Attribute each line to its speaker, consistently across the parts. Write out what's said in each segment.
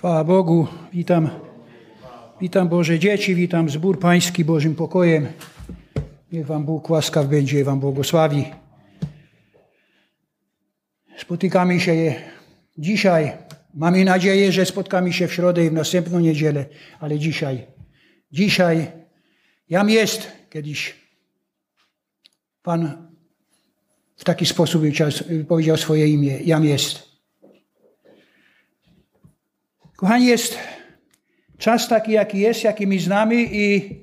Speaker 1: Chwała Bogu, witam, witam Boże dzieci, witam zbór Pański Bożym pokojem. Niech Wam Bóg łaskaw będzie, Wam błogosławi. Spotykamy się dzisiaj. Mamy nadzieję, że spotkamy się w środę i w następną niedzielę, ale dzisiaj, dzisiaj jam jest kiedyś. Pan w taki sposób powiedział swoje imię, jam jest. Kochani, jest czas taki, jaki jest, jaki my znamy i,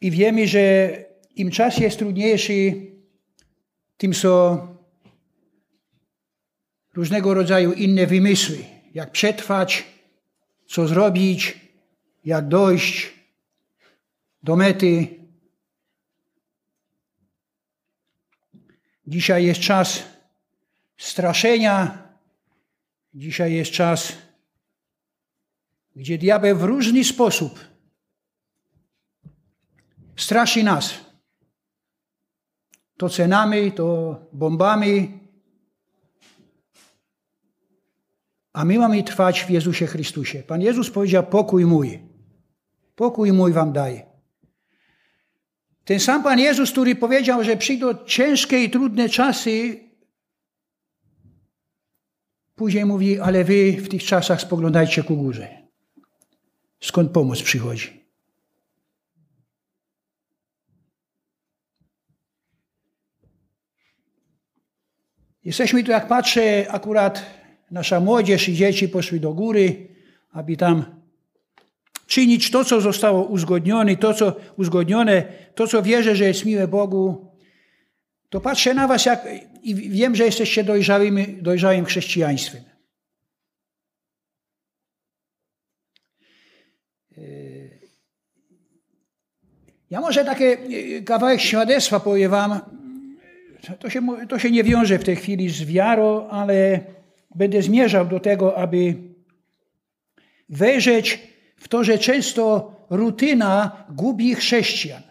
Speaker 1: i wiemy, że im czas jest trudniejszy, tym są różnego rodzaju inne wymysły. Jak przetrwać, co zrobić, jak dojść do mety. Dzisiaj jest czas straszenia, dzisiaj jest czas gdzie diabeł w różny sposób straszy nas. To cenami, to bombami. A my mamy trwać w Jezusie Chrystusie. Pan Jezus powiedział: Pokój mój. Pokój mój wam daję. Ten sam Pan Jezus, który powiedział, że przyjdą ciężkie i trudne czasy, później mówi: Ale wy w tych czasach spoglądajcie ku górze skąd pomoc przychodzi. Jesteśmy tu, jak patrzę, akurat nasza młodzież i dzieci poszły do góry, aby tam czynić to, co zostało uzgodnione, to, co uzgodnione, to, co wierzę, że jest miłe Bogu. To patrzę na was jak, i wiem, że jesteście dojrzałym, dojrzałym chrześcijaństwem. Ja może takie e, kawałek świadectwa powiem wam. To się, to się nie wiąże w tej chwili z wiarą, ale będę zmierzał do tego, aby wejrzeć w to, że często rutyna gubi chrześcijan.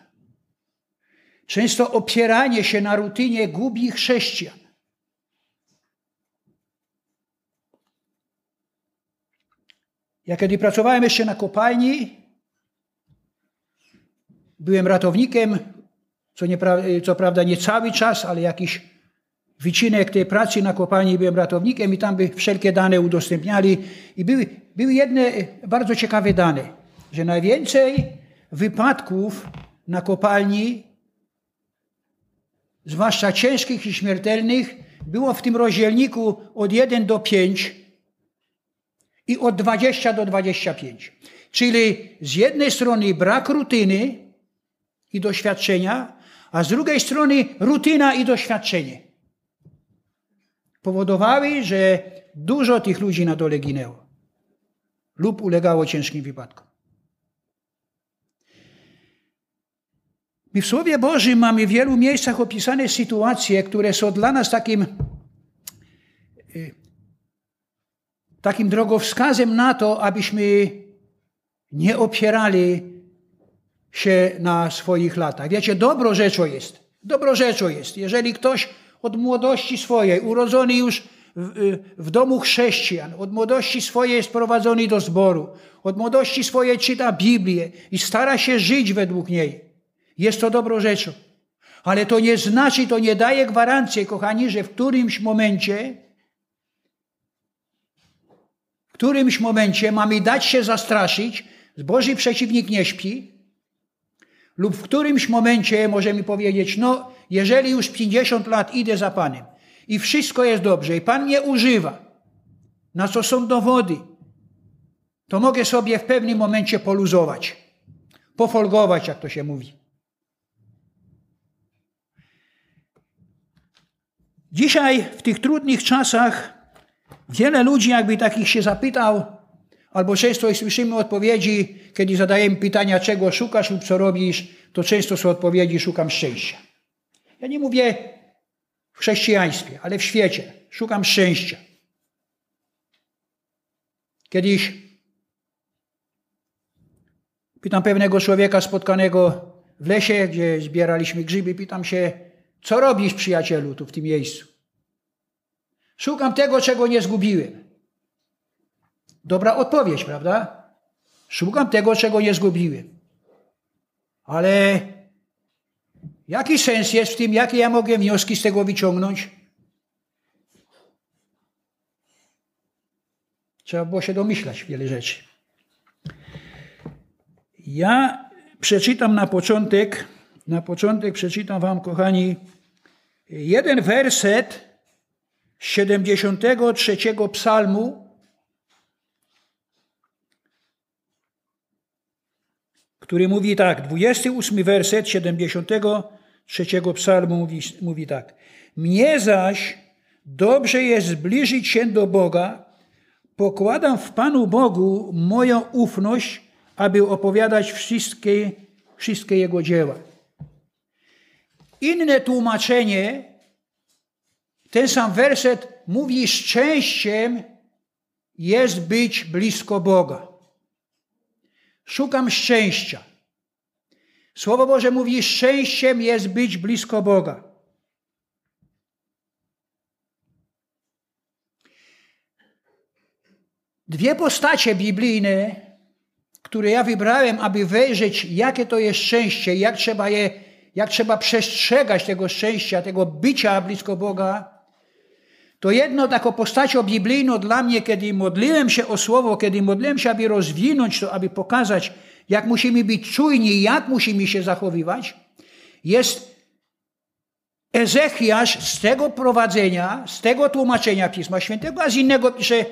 Speaker 1: Często opieranie się na rutynie gubi chrześcijan. Ja kiedy pracowałem jeszcze na kopalni, Byłem ratownikiem, co, nie, co prawda nie cały czas, ale jakiś wycinek tej pracy na kopalni byłem ratownikiem i tam by wszelkie dane udostępniali. I były, były jedne bardzo ciekawe dane, że najwięcej wypadków na kopalni, zwłaszcza ciężkich i śmiertelnych, było w tym rozdzielniku od 1 do 5 i od 20 do 25. Czyli z jednej strony brak rutyny, i doświadczenia, a z drugiej strony rutyna i doświadczenie. Powodowały, że dużo tych ludzi na dole ginęło lub ulegało ciężkim wypadkom. My w Słowie Bożym mamy w wielu miejscach opisane sytuacje, które są dla nas takim, y, takim drogowskazem na to, abyśmy nie opierali się na swoich latach. Wiecie, dobro rzeczą jest. Dobro rzeczą jest. Jeżeli ktoś od młodości swojej, urodzony już w, w, domu chrześcijan, od młodości swojej jest prowadzony do zboru, od młodości swojej czyta Biblię i stara się żyć według niej, jest to dobro rzeczą. Ale to nie znaczy, to nie daje gwarancji, kochani, że w którymś momencie, w którymś momencie mamy dać się zastraszyć, Boży przeciwnik nie śpi, lub w którymś momencie możemy powiedzieć, no jeżeli już 50 lat idę za Panem i wszystko jest dobrze i Pan mnie używa, na co są dowody, to mogę sobie w pewnym momencie poluzować, pofolgować, jak to się mówi. Dzisiaj, w tych trudnych czasach, wiele ludzi, jakby takich się zapytał, Albo często słyszymy odpowiedzi, kiedy zadajemy pytania, czego szukasz lub co robisz, to często są odpowiedzi, szukam szczęścia. Ja nie mówię w chrześcijaństwie, ale w świecie. Szukam szczęścia. Kiedyś pytam pewnego człowieka spotkanego w lesie, gdzie zbieraliśmy grzyby, pytam się, co robisz, przyjacielu, tu w tym miejscu? Szukam tego, czego nie zgubiłem. Dobra odpowiedź, prawda? Szukam tego, czego nie zgubiłem. Ale jaki sens jest w tym, jakie ja mogę wnioski z tego wyciągnąć? Trzeba było się domyślać wiele rzeczy. Ja przeczytam na początek, na początek przeczytam wam, kochani, jeden werset 73 psalmu, który mówi tak, 28 werset 73 psalmu mówi, mówi tak. Mnie zaś dobrze jest zbliżyć się do Boga, pokładam w Panu Bogu moją ufność, aby opowiadać wszystkie, wszystkie Jego dzieła. Inne tłumaczenie, ten sam werset mówi szczęściem jest być blisko Boga. Szukam szczęścia. Słowo Boże mówi, szczęściem jest być blisko Boga. Dwie postacie biblijne, które ja wybrałem, aby wejrzeć, jakie to jest szczęście, jak trzeba je, jak trzeba przestrzegać tego szczęścia, tego bycia blisko Boga, to jedno taką postacią biblijną dla mnie, kiedy modliłem się o słowo, kiedy modliłem się, aby rozwinąć to, aby pokazać, jak musimy być czujni, jak musimy się zachowywać, jest Ezechiasz z tego prowadzenia, z tego tłumaczenia Pisma Świętego, a z innego pisze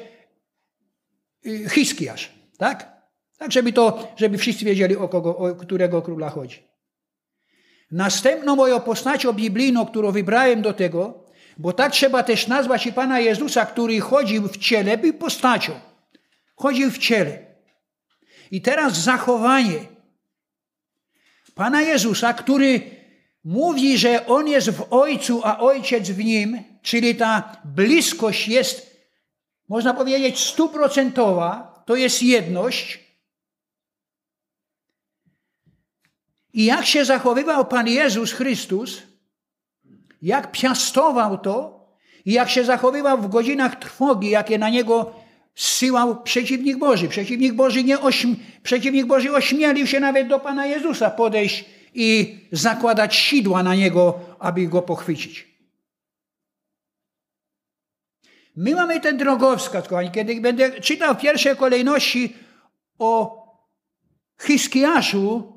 Speaker 1: y, Hiskiasz, tak? Tak, żeby to, żeby wszyscy wiedzieli, o, kogo, o którego króla chodzi. Następną moją postacią biblijną, którą wybrałem do tego, bo tak trzeba też nazwać i Pana Jezusa, który chodził w ciele, był postacią. Chodził w ciele. I teraz zachowanie Pana Jezusa, który mówi, że On jest w Ojcu, a Ojciec w Nim, czyli ta bliskość jest, można powiedzieć, stuprocentowa, to jest jedność. I jak się zachowywał Pan Jezus Chrystus, jak piastował to i jak się zachowywał w godzinach trwogi, jakie na niego zsyłał przeciwnik Boży. Przeciwnik Boży, nie ośm... przeciwnik Boży ośmielił się nawet do Pana Jezusa podejść i zakładać sidła na niego, aby go pochwycić. My mamy ten drogowskaz, kochani. Kiedy będę czytał w pierwszej kolejności o Hiskiaszu,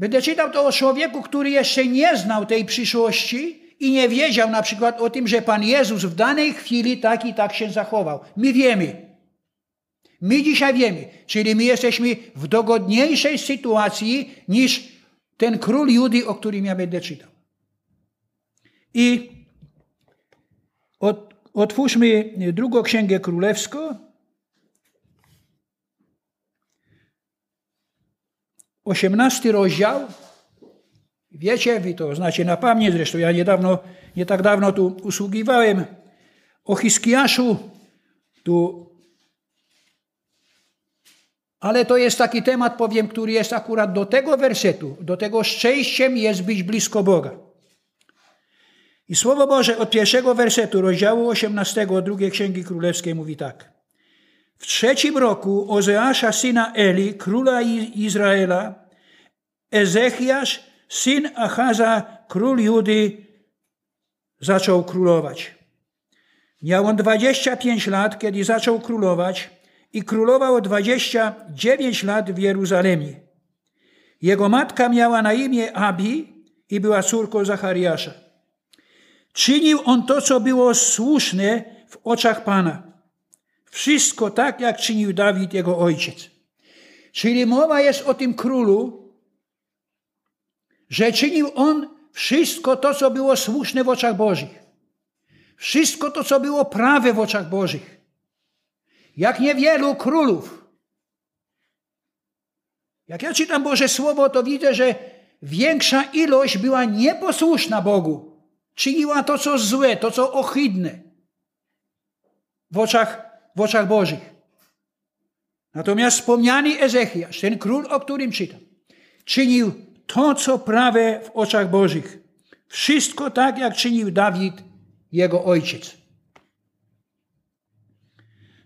Speaker 1: Będę czytał to o człowieku, który jeszcze nie znał tej przyszłości i nie wiedział na przykład o tym, że Pan Jezus w danej chwili tak i tak się zachował. My wiemy. My dzisiaj wiemy. Czyli my jesteśmy w dogodniejszej sytuacji niż ten król Judy, o którym ja będę czytał. I otwórzmy drugą księgę królewską. 18 rozdział. Wiecie, wy to znacie na pamięć, zresztą ja niedawno, nie tak dawno tu usługiwałem o Hiskiaszu. Tu ale to jest taki temat, powiem, który jest akurat do tego wersetu, do tego szczęściem jest być blisko Boga. I Słowo Boże od pierwszego wersetu rozdziału 18 drugiej Księgi Królewskiej mówi tak. W trzecim roku Ozeasza syna Eli, króla Izraela, Ezechiasz, syn Achaza, król Judy, zaczął królować. Miał on 25 lat, kiedy zaczął królować i królował 29 lat w Jeruzalemie. Jego matka miała na imię Abi i była córką Zachariasza. Czynił on to, co było słuszne w oczach Pana. Wszystko tak, jak czynił Dawid, jego ojciec. Czyli mowa jest o tym królu, że czynił on wszystko to, co było słuszne w oczach Bożych. Wszystko to, co było prawe w oczach Bożych. Jak niewielu królów. Jak ja czytam Boże Słowo, to widzę, że większa ilość była nieposłuszna Bogu. Czyniła to, co złe, to, co ohydne w oczach, w oczach Bożych. Natomiast wspomniany Ezechiasz, ten król, o którym czytam, czynił to, co prawe w oczach Bożych. Wszystko tak, jak czynił Dawid, jego ojciec.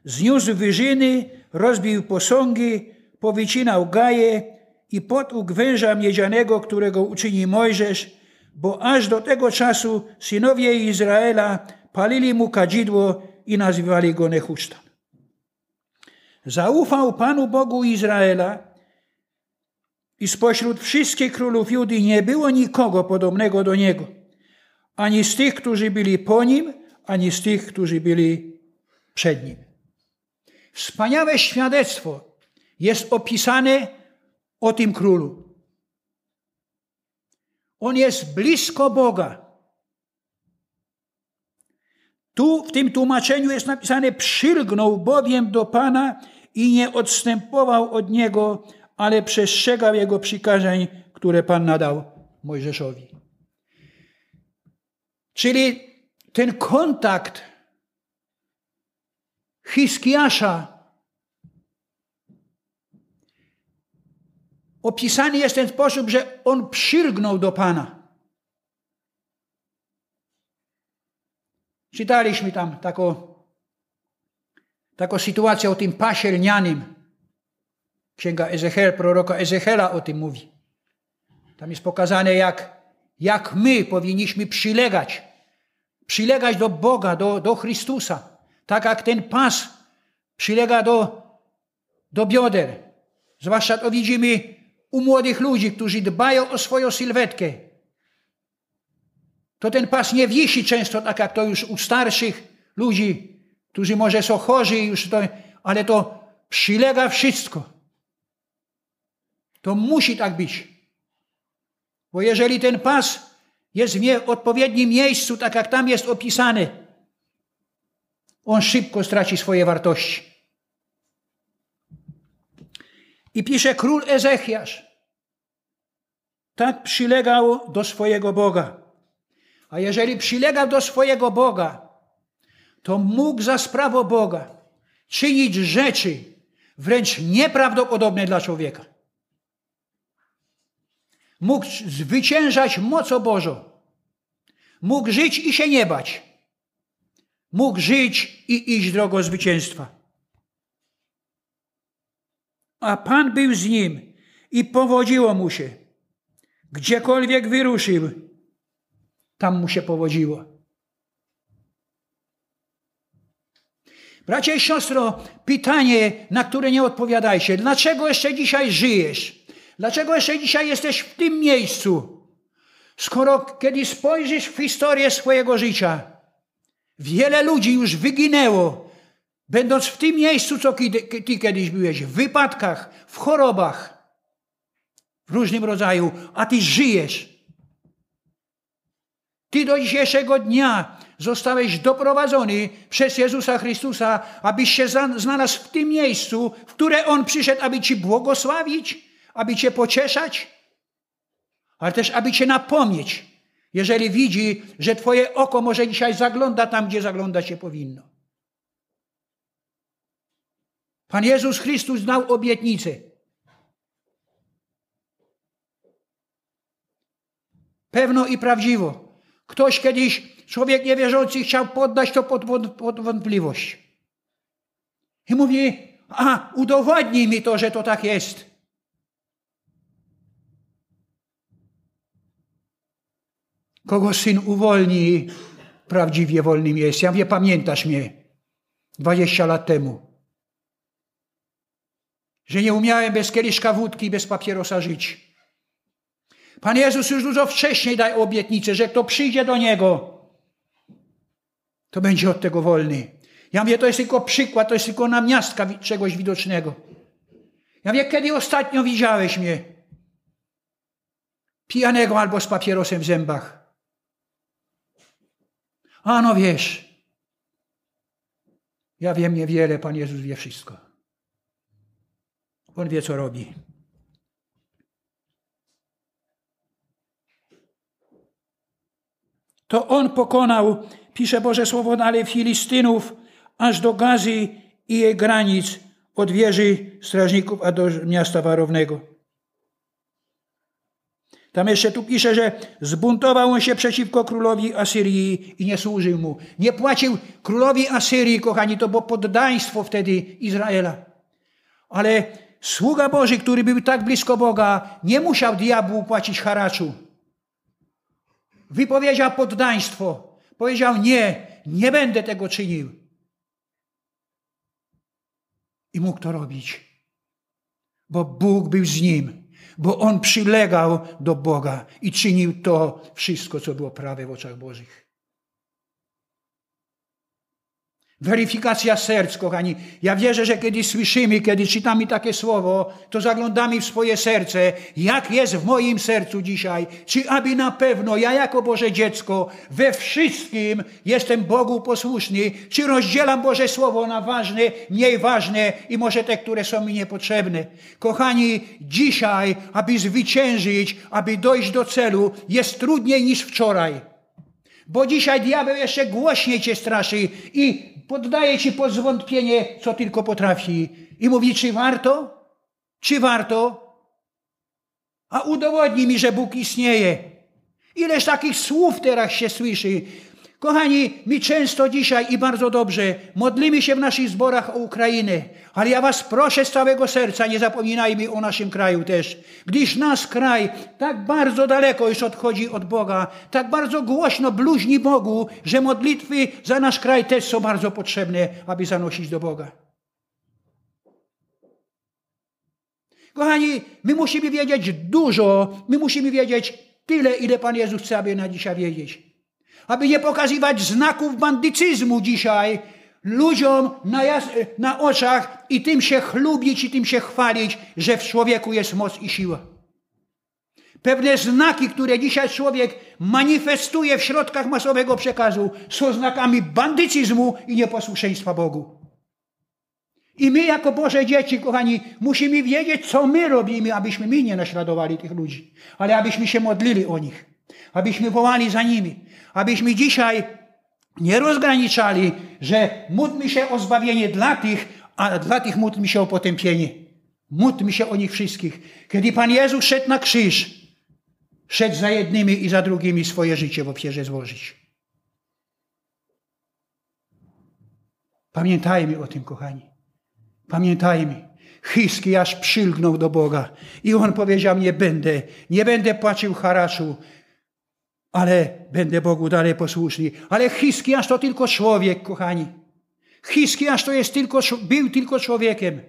Speaker 1: zniósł wyżyny, rozbił posągi, powycinał gaje i potłukł węża miedzianego, którego uczyni Mojżesz, bo aż do tego czasu synowie Izraela palili mu kadzidło i nazywali go Nehusztan. Zaufał Panu Bogu Izraela i spośród wszystkich królów Judy nie było nikogo podobnego do niego, ani z tych, którzy byli po nim, ani z tych, którzy byli przed nim. Wspaniałe świadectwo jest opisane o tym królu. On jest blisko Boga. Tu w tym tłumaczeniu jest napisane: przylgnął bowiem do Pana i nie odstępował od niego, ale przestrzegał jego przykazań, które Pan nadał Mojżeszowi. Czyli ten kontakt Hiskiasza opisany jest w ten sposób, że on przylgnął do Pana. Czytaliśmy tam taką, taką sytuację o tym pasie lnianym. Księga Ezechiel, proroka Ezechiela o tym mówi. Tam jest pokazane, jak, jak my powinniśmy przylegać. Przylegać do Boga, do, do Chrystusa. Tak jak ten pas przylega do, do bioder. Zwłaszcza to widzimy u młodych ludzi, którzy dbają o swoją sylwetkę. To ten pas nie wisi często tak jak to już u starszych ludzi, którzy może są chorzy, już to, ale to przylega wszystko. To musi tak być. Bo jeżeli ten pas jest w odpowiednim miejscu, tak jak tam jest opisany, on szybko straci swoje wartości. I pisze król Ezechiasz. Tak przylegał do swojego Boga. A jeżeli przylegał do swojego Boga, to mógł za sprawą Boga czynić rzeczy wręcz nieprawdopodobne dla człowieka. Mógł zwyciężać mocą Bożą. Mógł żyć i się nie bać. Mógł żyć i iść drogą zwycięstwa. A Pan był z nim i powodziło mu się. Gdziekolwiek wyruszył, tam mu się powodziło. Bracie i siostro, pytanie, na które nie odpowiadajcie. Dlaczego jeszcze dzisiaj żyjesz? Dlaczego jeszcze dzisiaj jesteś w tym miejscu? Skoro kiedy spojrzysz w historię swojego życia, wiele ludzi już wyginęło, będąc w tym miejscu, co ty kiedyś byłeś, w wypadkach, w chorobach, w różnym rodzaju, a ty żyjesz. Ty do dzisiejszego dnia zostałeś doprowadzony przez Jezusa Chrystusa, abyś się znalazł w tym miejscu, w które On przyszedł, aby Ci błogosławić, aby Cię pocieszać, ale też aby Cię napomnieć, jeżeli widzi, że Twoje oko może dzisiaj zagląda tam, gdzie zaglądać się powinno. Pan Jezus Chrystus dał obietnicę. Pewno i prawdziwo. Ktoś kiedyś, człowiek niewierzący, chciał poddać to pod, pod wątpliwość. I mówi, a udowodnij mi to, że to tak jest. Kogo syn uwolni, prawdziwie wolnym jest. Ja wie, pamiętasz mnie 20 lat temu. Że nie umiałem bez kieliszka wódki, bez papierosa żyć. Pan Jezus już dużo wcześniej dał obietnicę, że kto przyjdzie do Niego, to będzie od tego wolny. Ja mówię, to jest tylko przykład, to jest tylko namiastka czegoś widocznego. Ja mówię, kiedy ostatnio widziałeś mnie? Pijanego albo z papierosem w zębach. A no wiesz, ja wiem niewiele, Pan Jezus wie wszystko. On wie, co robi. To On pokonał, pisze Boże Słowo dalej, Filistynów, aż do Gazy i jej granic, od wieży strażników, a do miasta warownego. Tam jeszcze tu pisze, że zbuntował on się przeciwko królowi Asyrii i nie służył mu. Nie płacił królowi Asyrii, kochani, to było poddaństwo wtedy Izraela. Ale sługa Boży, który był tak blisko Boga, nie musiał diabłu płacić haraczu. Wypowiedział poddaństwo. Powiedział nie, nie będę tego czynił. I mógł to robić, bo Bóg był z nim bo on przylegał do Boga i czynił to wszystko, co było prawe w oczach Bożych. Weryfikacja serc, kochani. Ja wierzę, że kiedy słyszymy, kiedy czytamy takie słowo, to zaglądamy w swoje serce, jak jest w moim sercu dzisiaj. Czy aby na pewno ja jako Boże dziecko we wszystkim jestem Bogu posłuszny, czy rozdzielam Boże Słowo na ważne, mniej ważne i może te, które są mi niepotrzebne. Kochani, dzisiaj, aby zwyciężyć, aby dojść do celu, jest trudniej niż wczoraj. Bo dzisiaj diabeł jeszcze głośniej cię straszy i poddaje ci pod zwątpienie, co tylko potrafi. I mówi, czy warto? Czy warto? A udowodni mi, że Bóg istnieje. Ileż takich słów teraz się słyszy. Kochani, my często dzisiaj i bardzo dobrze modlimy się w naszych zborach o Ukrainę, ale ja was proszę z całego serca, nie zapominajmy o naszym kraju też. Gdyż nasz kraj tak bardzo daleko już odchodzi od Boga, tak bardzo głośno bluźni Bogu, że modlitwy za nasz kraj też są bardzo potrzebne, aby zanosić do Boga. Kochani, my musimy wiedzieć dużo, my musimy wiedzieć tyle, ile Pan Jezus chce, aby na dzisiaj wiedzieć aby nie pokazywać znaków bandycyzmu dzisiaj ludziom na, na oczach i tym się chlubić i tym się chwalić, że w człowieku jest moc i siła. Pewne znaki, które dzisiaj człowiek manifestuje w środkach masowego przekazu, są znakami bandycyzmu i nieposłuszeństwa Bogu. I my, jako Boże dzieci, kochani, musimy wiedzieć, co my robimy, abyśmy my nie naśladowali tych ludzi, ale abyśmy się modlili o nich, abyśmy wołali za nimi, abyśmy dzisiaj nie rozgraniczali, że módlmy się o zbawienie dla tych, a dla tych módlmy się o potępienie. Módlmy się o nich wszystkich. Kiedy Pan Jezus szedł na krzyż, szedł za jednymi i za drugimi swoje życie w ofierze złożyć. Pamiętajmy o tym, kochani. Pamiętajmy. Hiskiasz przylgnął do Boga i on powiedział, nie będę, nie będę płacił haraczu, ale będę Bogu dalej posłuszny. Ale Hiskiasz to tylko człowiek, kochani. Hiskiasz to jest tylko, był tylko człowiekiem.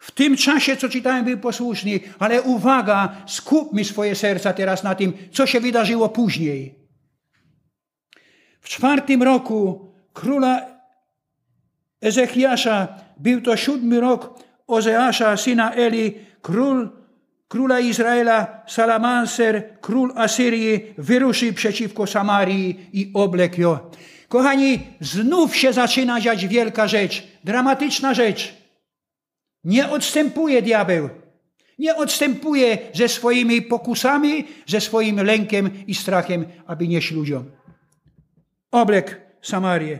Speaker 1: W tym czasie, co czytałem, był posłuszny, ale uwaga, skupmy swoje serca teraz na tym, co się wydarzyło później. W czwartym roku króla Ezechiasza, był to siódmy rok Ozeasza, syna Eli, król króla Izraela Salamanser, król Asyrii, wyruszył przeciwko Samarii i oblekł ją. Kochani, znów się zaczyna dziać wielka rzecz, dramatyczna rzecz. Nie odstępuje diabeł. Nie odstępuje ze swoimi pokusami, ze swoim lękiem i strachem, aby nieść ludziom. Oblek Samarię.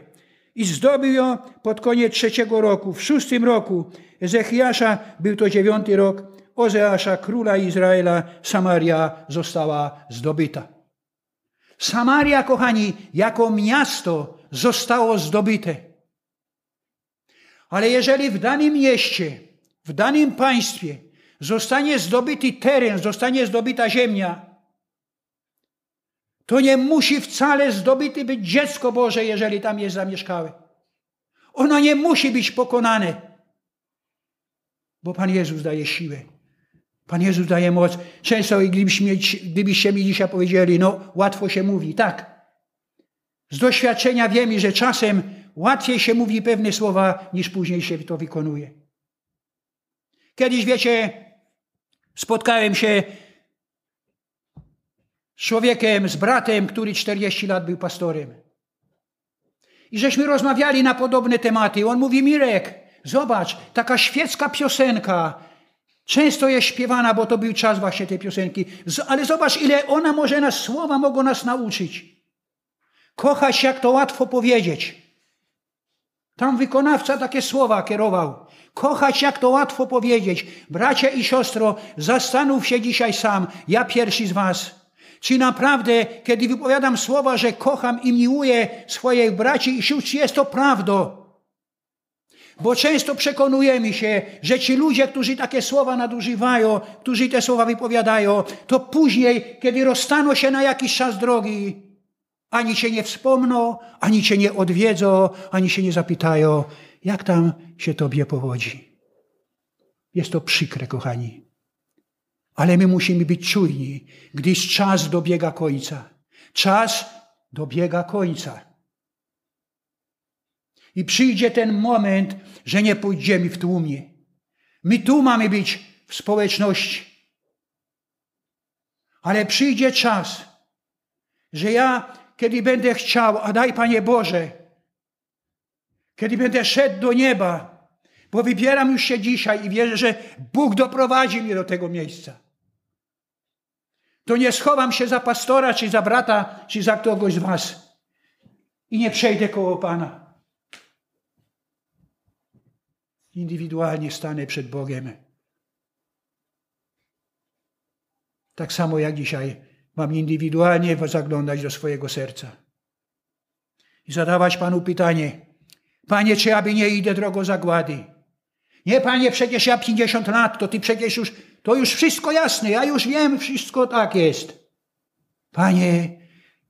Speaker 1: I zdobył ją pod koniec trzeciego roku. W szóstym roku Ezechiasza, był to dziewiąty rok, Ozeasza, króla Izraela, Samaria została zdobyta. Samaria, kochani, jako miasto zostało zdobyte. Ale jeżeli w danym mieście, w danym państwie zostanie zdobyty teren, zostanie zdobyta ziemia, to nie musi wcale zdobyty być dziecko Boże, jeżeli tam jest zamieszkałe. Ono nie musi być pokonane, bo Pan Jezus daje siłę. Pan Jezus daje moc. Często gdybyście mi dzisiaj powiedzieli, no łatwo się mówi. Tak. Z doświadczenia wiemy, że czasem łatwiej się mówi pewne słowa, niż później się to wykonuje. Kiedyś, wiecie, spotkałem się z człowiekiem, z bratem, który 40 lat był pastorem. I żeśmy rozmawiali na podobne tematy. On mówi, Mirek, zobacz, taka świecka piosenka, Często jest śpiewana, bo to był czas właśnie tej piosenki. Ale zobacz, ile ona może nas, słowa mogą nas nauczyć. Kochać, jak to łatwo powiedzieć. Tam wykonawca takie słowa kierował. Kochać, jak to łatwo powiedzieć. Bracia i siostro, zastanów się dzisiaj sam, ja pierwszy z was. Czy naprawdę, kiedy wypowiadam słowa, że kocham i miłuję swoich braci i sióstr, jest to prawdą? Bo często przekonujemy się, że ci ludzie, którzy takie słowa nadużywają, którzy te słowa wypowiadają, to później, kiedy rozstaną się na jakiś czas drogi, ani cię nie wspomną, ani cię nie odwiedzą, ani się nie zapytają, jak tam się tobie powodzi. Jest to przykre, kochani. Ale my musimy być czujni, gdyż czas dobiega końca. Czas dobiega końca. I przyjdzie ten moment, że nie pójdziemy w tłumie. My tu mamy być w społeczności. Ale przyjdzie czas, że ja, kiedy będę chciał, a daj Panie Boże, kiedy będę szedł do nieba, bo wybieram już się dzisiaj i wierzę, że Bóg doprowadzi mnie do tego miejsca. To nie schowam się za pastora, czy za brata, czy za kogoś z Was i nie przejdę koło Pana. Indywidualnie stanę przed Bogiem. Tak samo jak dzisiaj mam indywidualnie zaglądać do swojego serca i zadawać Panu pytanie: Panie, czy aby nie idę drogą zagłady? Nie, Panie, przecież ja 50 lat, to Ty przecież już, to już wszystko jasne, ja już wiem, wszystko tak jest. Panie,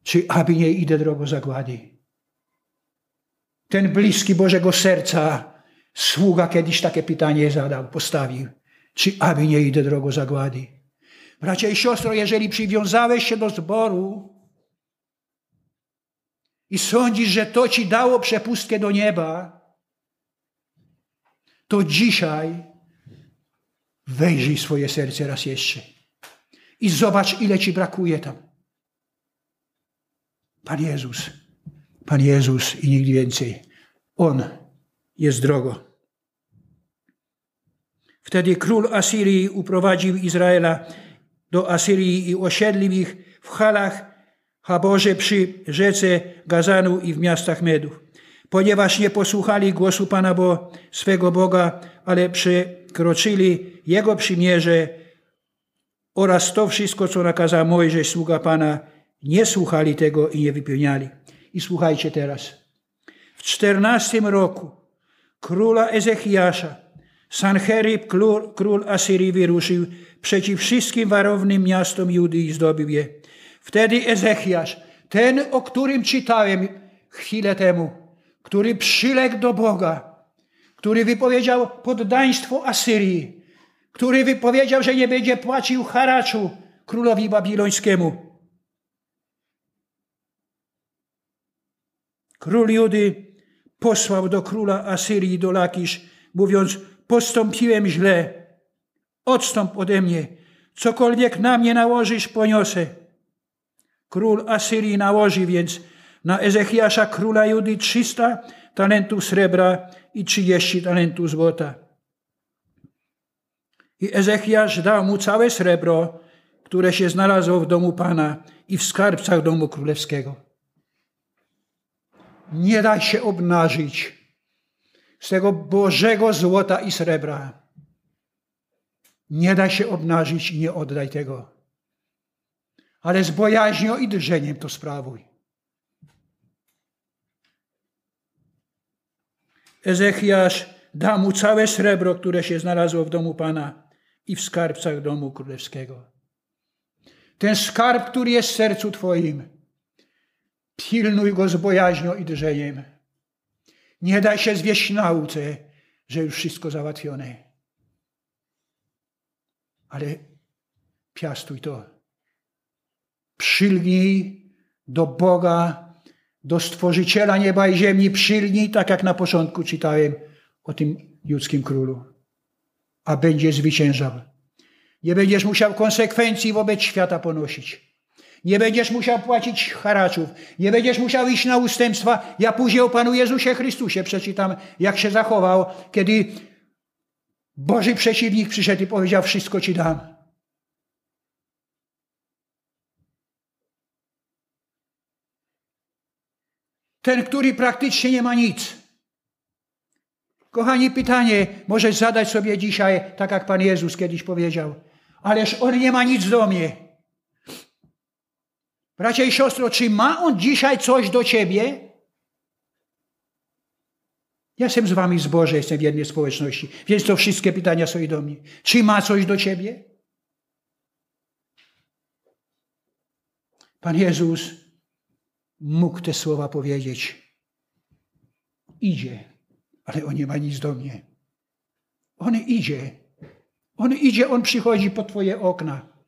Speaker 1: czy aby nie idę drogą zagłady? Ten bliski Bożego serca Sługa kiedyś takie pytanie zadał, postawił. Czy aby nie idę drogą zagłady? Bracia i siostro, jeżeli przywiązałeś się do zboru i sądzisz, że to ci dało przepustkę do nieba, to dzisiaj wejrzyj swoje serce raz jeszcze i zobacz, ile ci brakuje tam. Pan Jezus, Pan Jezus i nikt więcej. On jest drogo. Wtedy król Asyrii uprowadził Izraela do Asyrii i osiedlił ich w halach Haborze przy rzece Gazanu i w miastach Medów. Ponieważ nie posłuchali głosu Pana bo swego Boga, ale przekroczyli Jego przymierze oraz to wszystko, co nakazał Mojżesz, sługa Pana, nie słuchali tego i nie wypełniali. I słuchajcie teraz. W czternastym roku króla Ezechiasza Sancherib, król, król Asyrii, wyruszył przeciw wszystkim warownym miastom Judy i zdobył je. Wtedy Ezechiasz, ten, o którym czytałem chwilę temu, który przyległ do Boga, który wypowiedział poddaństwo Asyrii, który wypowiedział, że nie będzie płacił haraczu królowi babilońskiemu. Król Judy posłał do króla Asyrii, do Lakisz, mówiąc, postąpiłem źle, odstąp ode mnie, cokolwiek na mnie nałożysz, poniosę. Król Asyrii nałoży więc na Ezechiasza króla Judy 300 talentów srebra i 30 talentów złota. I Ezechiasz dał mu całe srebro, które się znalazło w domu Pana i w skarbcach domu królewskiego. Nie da się obnażyć z tego Bożego złota i srebra. Nie da się obnażyć i nie oddaj tego. Ale z bojaźnią i drżeniem to sprawuj. Ezechiasz da mu całe srebro, które się znalazło w domu Pana i w skarbcach domu królewskiego. Ten skarb, który jest w sercu Twoim, pilnuj go z bojaźnią i drżeniem. Nie daj się zwieść nauce, że już wszystko załatwione. Ale piastuj to. Przylgnij do Boga, do Stworzyciela nieba i ziemi. Przylgnij, tak jak na początku czytałem o tym ludzkim królu. A będzie zwyciężał. Nie będziesz musiał konsekwencji wobec świata ponosić. Nie będziesz musiał płacić haraczów. Nie będziesz musiał iść na ustępstwa. Ja później o Panu Jezusie Chrystusie przeczytam, jak się zachował, kiedy Boży przeciwnik przyszedł i powiedział, wszystko Ci dam. Ten, który praktycznie nie ma nic. Kochani, pytanie możesz zadać sobie dzisiaj, tak jak Pan Jezus kiedyś powiedział. Ależ On nie ma nic do mnie. Bracia i siostro, czy ma On dzisiaj coś do Ciebie? Ja jestem z wami z Boże, jestem w jednej społeczności, więc to wszystkie pytania są i do mnie. Czy ma coś do Ciebie? Pan Jezus mógł te słowa powiedzieć. Idzie, ale on nie ma nic do mnie. On idzie. On idzie, on przychodzi po Twoje okna.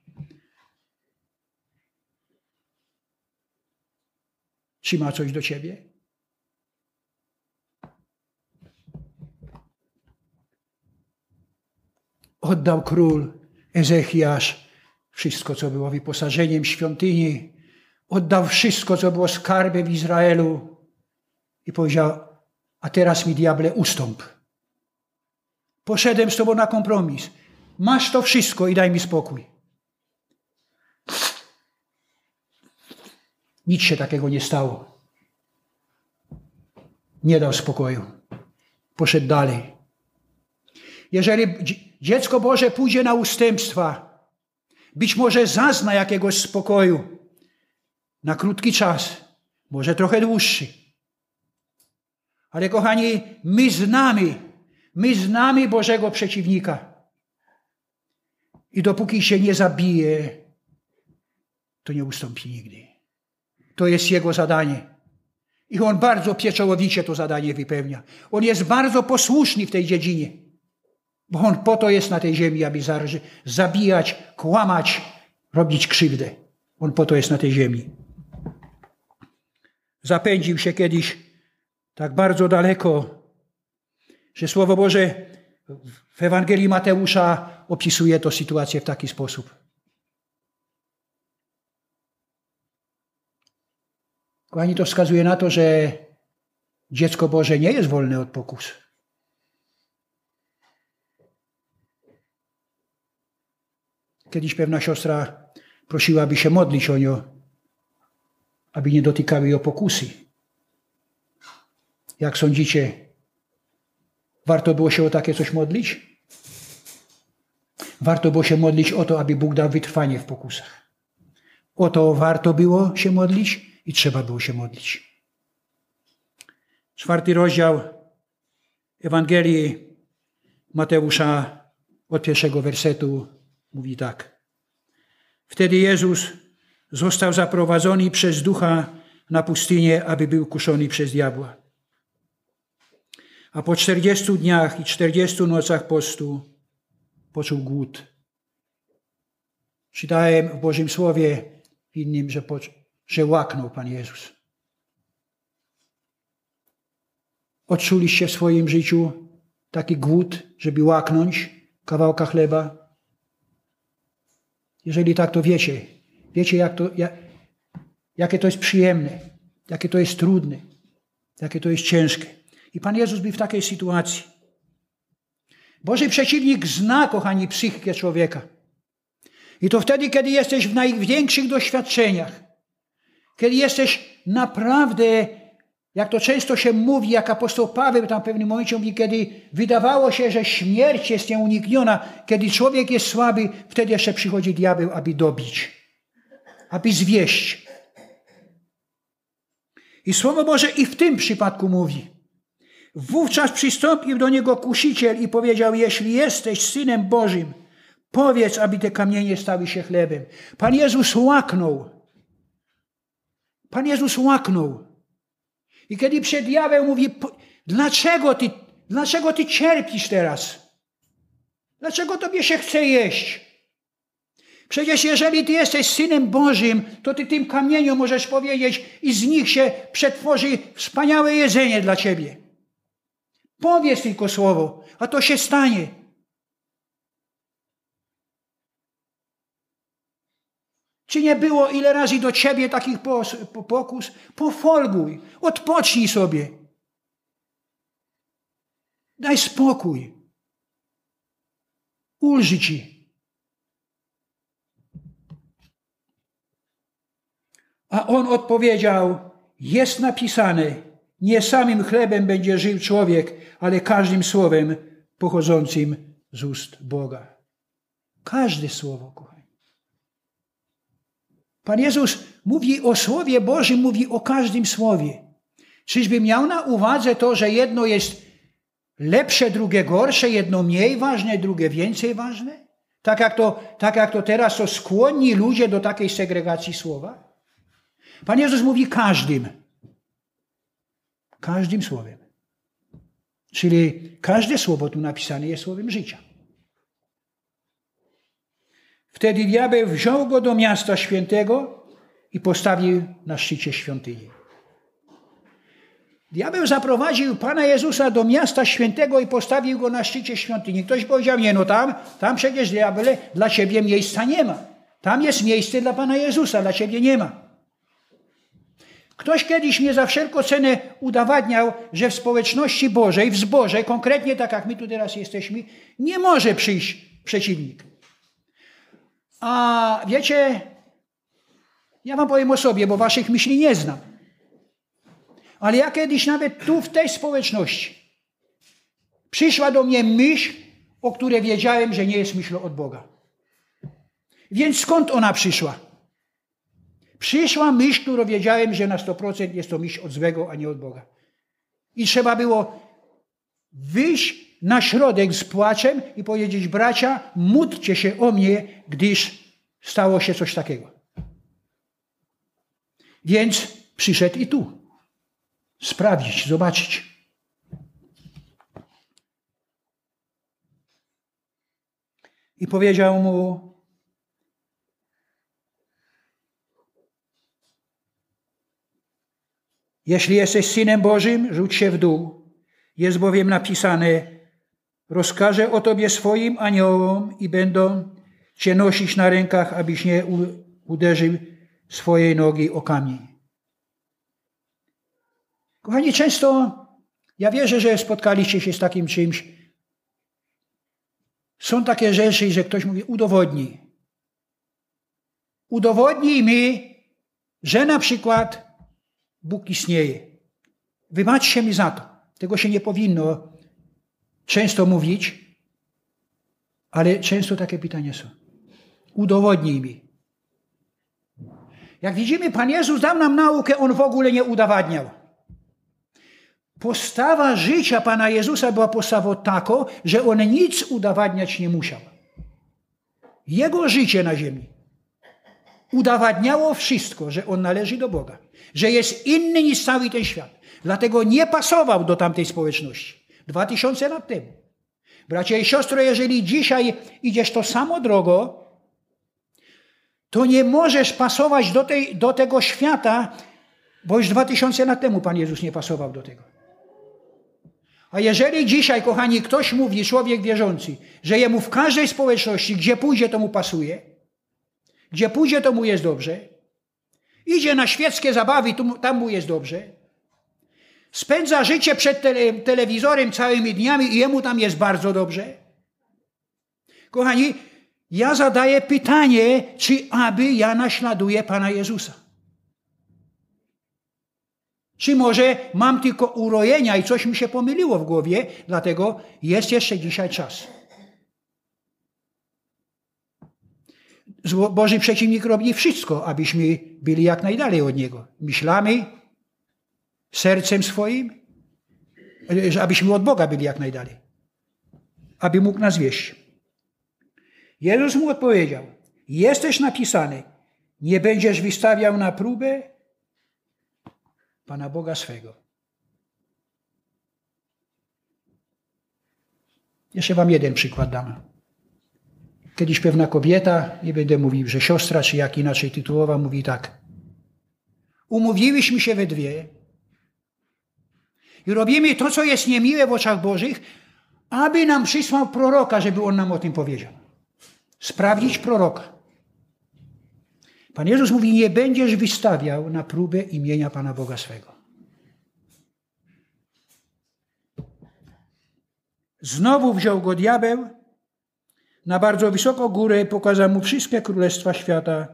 Speaker 1: Czy ma coś do Ciebie? Oddał król Ezechiasz wszystko, co było wyposażeniem świątyni. Oddał wszystko, co było skarbem Izraelu. I powiedział, a teraz mi diable ustąp. Poszedłem z tobą na kompromis. Masz to wszystko i daj mi spokój. Nic się takiego nie stało. Nie dał spokoju. Poszedł dalej. Jeżeli dziecko Boże pójdzie na ustępstwa, być może zazna jakiegoś spokoju na krótki czas, może trochę dłuższy. Ale kochani, my znamy, my znamy Bożego przeciwnika. I dopóki się nie zabije, to nie ustąpi nigdy. To jest jego zadanie. I on bardzo pieczołowicie to zadanie wypełnia. On jest bardzo posłuszny w tej dziedzinie. Bo on po to jest na tej ziemi, aby zabijać, kłamać, robić krzywdę. On po to jest na tej ziemi. Zapędził się kiedyś tak bardzo daleko, że Słowo Boże w Ewangelii Mateusza opisuje tę sytuację w taki sposób. Kochani, to wskazuje na to, że dziecko Boże nie jest wolne od pokus. Kiedyś pewna siostra prosiła, aby się modlić o nią, aby nie dotykały jej pokusy. Jak sądzicie, warto było się o takie coś modlić? Warto było się modlić o to, aby Bóg dał wytrwanie w pokusach. O to warto było się modlić i trzeba było się modlić. Czwarty rozdział Ewangelii Mateusza od pierwszego wersetu mówi tak. Wtedy Jezus został zaprowadzony przez ducha na pustynię, aby był kuszony przez diabła. A po czterdziestu dniach i czterdziestu nocach postu poczuł głód. Czytałem w Bożym Słowie innym, że, że łaknął Pan Jezus. Odczuliście w swoim życiu taki głód, żeby łaknąć kawałka chleba? Jeżeli tak, to wiecie. Wiecie, jak to, jak, jakie to jest przyjemne, jakie to jest trudne, jakie to jest ciężkie. I Pan Jezus był w takiej sytuacji. Boży przeciwnik zna, kochani, psychikę człowieka. I to wtedy, kiedy jesteś w największych doświadczeniach, kiedy jesteś naprawdę jak to często się mówi, jak apostoł Paweł tam w pewnym momencie mówi, kiedy wydawało się, że śmierć jest nieunikniona, kiedy człowiek jest słaby, wtedy jeszcze przychodzi diabeł, aby dobić, aby zwieść. I Słowo Boże i w tym przypadku mówi. Wówczas przystąpił do niego kusiciel i powiedział, jeśli jesteś Synem Bożym, powiedz, aby te kamienie stały się chlebem. Pan Jezus łaknął. Pan Jezus łaknął. I kiedy przed diabeł mówi, dlaczego ty, dlaczego ty cierpisz teraz? Dlaczego tobie się chce jeść? Przecież jeżeli ty jesteś synem Bożym, to ty tym kamieniom możesz powiedzieć i z nich się przetworzy wspaniałe jedzenie dla ciebie. Powiedz tylko słowo, a to się stanie. Czy nie było ile razy do ciebie takich pokus? Pofolguj, odpocznij sobie. Daj spokój. Ulży ci. A on odpowiedział: Jest napisane: Nie samym chlebem będzie żył człowiek, ale każdym słowem pochodzącym z ust Boga. Każde słowo, kochani. Pan Jezus mówi o Słowie Bożym, mówi o każdym słowie. Czyżby miał na uwadze to, że jedno jest lepsze, drugie gorsze, jedno mniej ważne, drugie więcej ważne? Tak jak to, tak jak to teraz są skłonni ludzie do takiej segregacji słowa? Pan Jezus mówi każdym. Każdym słowem. Czyli każde słowo tu napisane jest słowem życia. Wtedy diabeł wziął go do miasta świętego i postawił na szczycie świątyni. Diabeł zaprowadził Pana Jezusa do miasta świętego i postawił go na szczycie świątyni. Ktoś powiedział, nie no tam, tam przecież diabele, dla ciebie miejsca nie ma. Tam jest miejsce dla Pana Jezusa, dla ciebie nie ma. Ktoś kiedyś mnie za wszelką cenę udowadniał, że w społeczności Bożej, w zborze, konkretnie tak jak my tu teraz jesteśmy, nie może przyjść przeciwnik. A wiecie, ja wam powiem o sobie, bo waszych myśli nie znam. Ale ja kiedyś nawet tu w tej społeczności przyszła do mnie myśl, o której wiedziałem, że nie jest myślą od Boga. Więc skąd ona przyszła? Przyszła myśl, którą wiedziałem, że na 100% jest to myśl od złego, a nie od Boga. I trzeba było wyjść na środek z płaczem i powiedzieć: Bracia, módlcie się o mnie, gdyż stało się coś takiego. Więc przyszedł i tu sprawdzić, zobaczyć. I powiedział mu, jeśli jesteś Synem Bożym, rzuć się w dół. Jest bowiem napisane, rozkażę o Tobie swoim aniołom i będą Cię nosić na rękach, abyś nie uderzył swojej nogi o kamień. Kochani, często ja wierzę, że spotkaliście się z takim czymś. Są takie rzeczy, że ktoś mówi, udowodnij. Udowodnij mi, że na przykład Bóg istnieje. Wybaczcie mi za to. Tego się nie powinno często mówić, ale często takie pytania są. Udowodnij mi. Jak widzimy, Pan Jezus dał nam naukę, On w ogóle nie udowadniał. Postawa życia Pana Jezusa była postawą taką, że On nic udowadniać nie musiał. Jego życie na ziemi udowadniało wszystko, że On należy do Boga, że jest inny niż cały ten świat. Dlatego nie pasował do tamtej społeczności. Dwa tysiące lat temu. Bracia i siostro, jeżeli dzisiaj idziesz to samo drogo, to nie możesz pasować do, tej, do tego świata, bo już dwa tysiące lat temu Pan Jezus nie pasował do tego. A jeżeli dzisiaj, kochani, ktoś mówi, człowiek wierzący, że jemu w każdej społeczności, gdzie pójdzie, to mu pasuje, gdzie pójdzie, to mu jest dobrze, idzie na świeckie zabawy, tam mu jest dobrze, spędza życie przed tele, telewizorem całymi dniami i jemu tam jest bardzo dobrze. Kochani, ja zadaję pytanie, czy aby ja naśladuję Pana Jezusa. Czy może mam tylko urojenia i coś mi się pomyliło w głowie, dlatego jest jeszcze dzisiaj czas. Boży przeciwnik robi wszystko, abyśmy byli jak najdalej od Niego. Myślami, sercem swoim, abyśmy od Boga byli jak najdalej. Aby mógł nas wieść. Jezus mu odpowiedział, jesteś napisany, nie będziesz wystawiał na próbę Pana Boga swego. Jeszcze wam jeden przykład dam. Kiedyś pewna kobieta, nie będę mówił, że siostra, czy jak inaczej tytułowa, mówi tak. Umówiłyśmy się we dwie i robimy to, co jest niemiłe w oczach Bożych, aby nam przysłał proroka, żeby on nam o tym powiedział. Sprawdzić proroka. Pan Jezus mówi, nie będziesz wystawiał na próbę imienia Pana Boga swego. Znowu wziął go diabeł na bardzo wysoką górę i pokazał mu wszystkie królestwa świata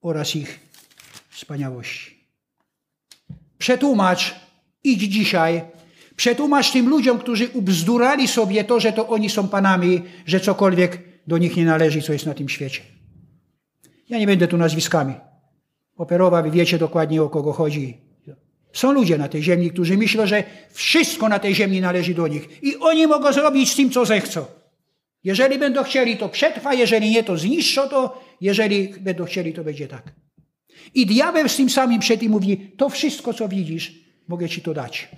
Speaker 1: oraz ich wspaniałości. Przetłumacz Idź dzisiaj, przetłumacz tym ludziom, którzy ubzdurali sobie to, że to oni są panami, że cokolwiek do nich nie należy, co jest na tym świecie. Ja nie będę tu nazwiskami operował, wiecie dokładnie o kogo chodzi. Są ludzie na tej ziemi, którzy myślą, że wszystko na tej ziemi należy do nich i oni mogą zrobić z tym, co zechcą. Jeżeli będą chcieli, to przetrwa, jeżeli nie, to zniszczą to, jeżeli będą chcieli, to będzie tak. I diabeł z tym samym przed mówi, to wszystko, co widzisz, mogę ci to dać.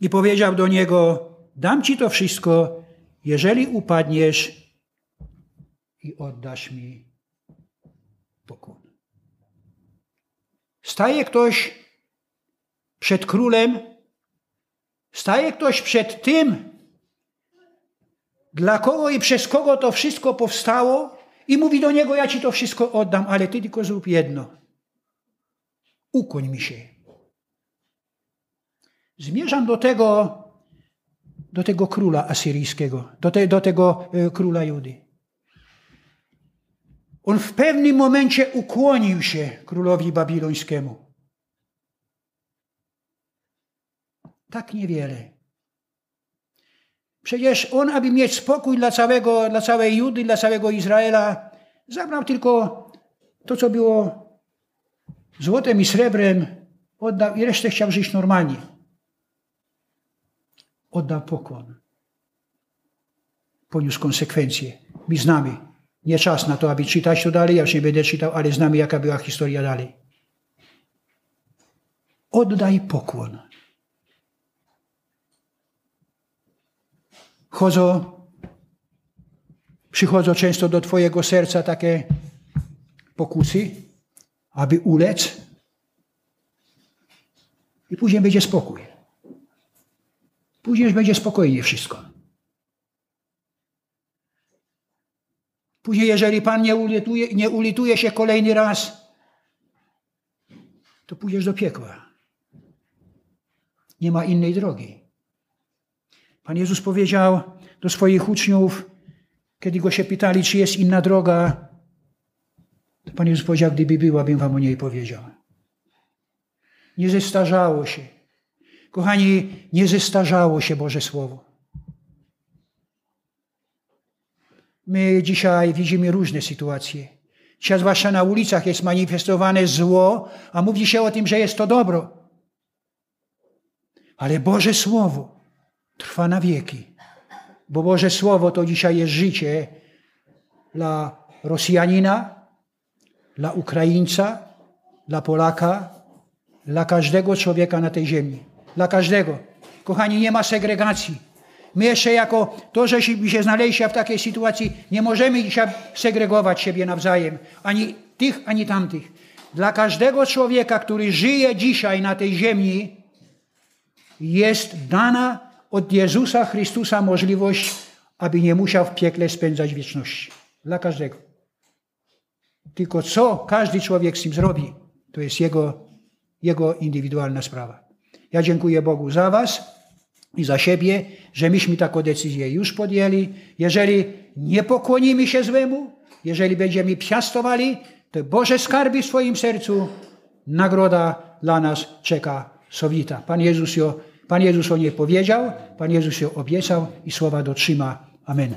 Speaker 1: I powiedział do niego, dam ci to wszystko, jeżeli upadniesz i oddasz mi pokłon. Staje ktoś przed królem, staje ktoś przed tym, dla kogo i przez kogo to wszystko powstało, i mówi do niego: Ja ci to wszystko oddam, ale ty tylko zrób jedno. Ukoń mi się. Zmierzam do tego, do tego króla asyryjskiego, do, te, do tego e, króla Judy. On w pewnym momencie ukłonił się królowi babilońskiemu. Tak niewiele. Przecież on, aby mieć spokój dla, całego, dla całej Judy, dla całego Izraela, zabrał tylko to, co było złotem i srebrem, oddał i resztę chciał żyć normalnie. Oddał pokłon. Poniósł konsekwencje. My znamy. Nie czas na to, aby czytać to dalej, ja już nie będę czytał, ale znamy, jaka była historia dalej. Oddaj pokłon. Chodzą, przychodzą często do Twojego serca takie pokusy, aby ulec, i później będzie spokój. Później już będzie spokojnie wszystko. Później, jeżeli Pan nie ulituje, nie ulituje się kolejny raz, to pójdziesz do piekła. Nie ma innej drogi. Pan Jezus powiedział do swoich uczniów, kiedy go się pytali, czy jest inna droga, to Pan Jezus powiedział, gdyby była, bym wam o niej powiedział. Nie zestarzało się. Kochani, nie zestarzało się Boże Słowo. My dzisiaj widzimy różne sytuacje. Dzisiaj zwłaszcza na ulicach jest manifestowane zło, a mówi się o tym, że jest to dobro. Ale Boże Słowo trwa na wieki. Bo Boże Słowo to dzisiaj jest życie dla Rosjanina, dla Ukraińca, dla Polaka, dla każdego człowieka na tej ziemi. Dla każdego. Kochani, nie ma segregacji. My jeszcze jako to, że się znaleźliśmy w takiej sytuacji, nie możemy dzisiaj segregować siebie nawzajem. Ani tych, ani tamtych. Dla każdego człowieka, który żyje dzisiaj na tej ziemi, jest dana od Jezusa Chrystusa możliwość, aby nie musiał w piekle spędzać wieczności. Dla każdego. Tylko co każdy człowiek z tym zrobi, to jest jego, jego indywidualna sprawa. Ja dziękuję Bogu za Was i za siebie, że myśmy taką decyzję już podjęli. Jeżeli nie pokłonimy się złemu, jeżeli będziemy piastowali, to Boże skarby w swoim sercu, nagroda dla nas czeka sowita. Pan Jezus, jo, Pan Jezus o niej powiedział, Pan Jezus ją obiecał i słowa dotrzyma. Amen.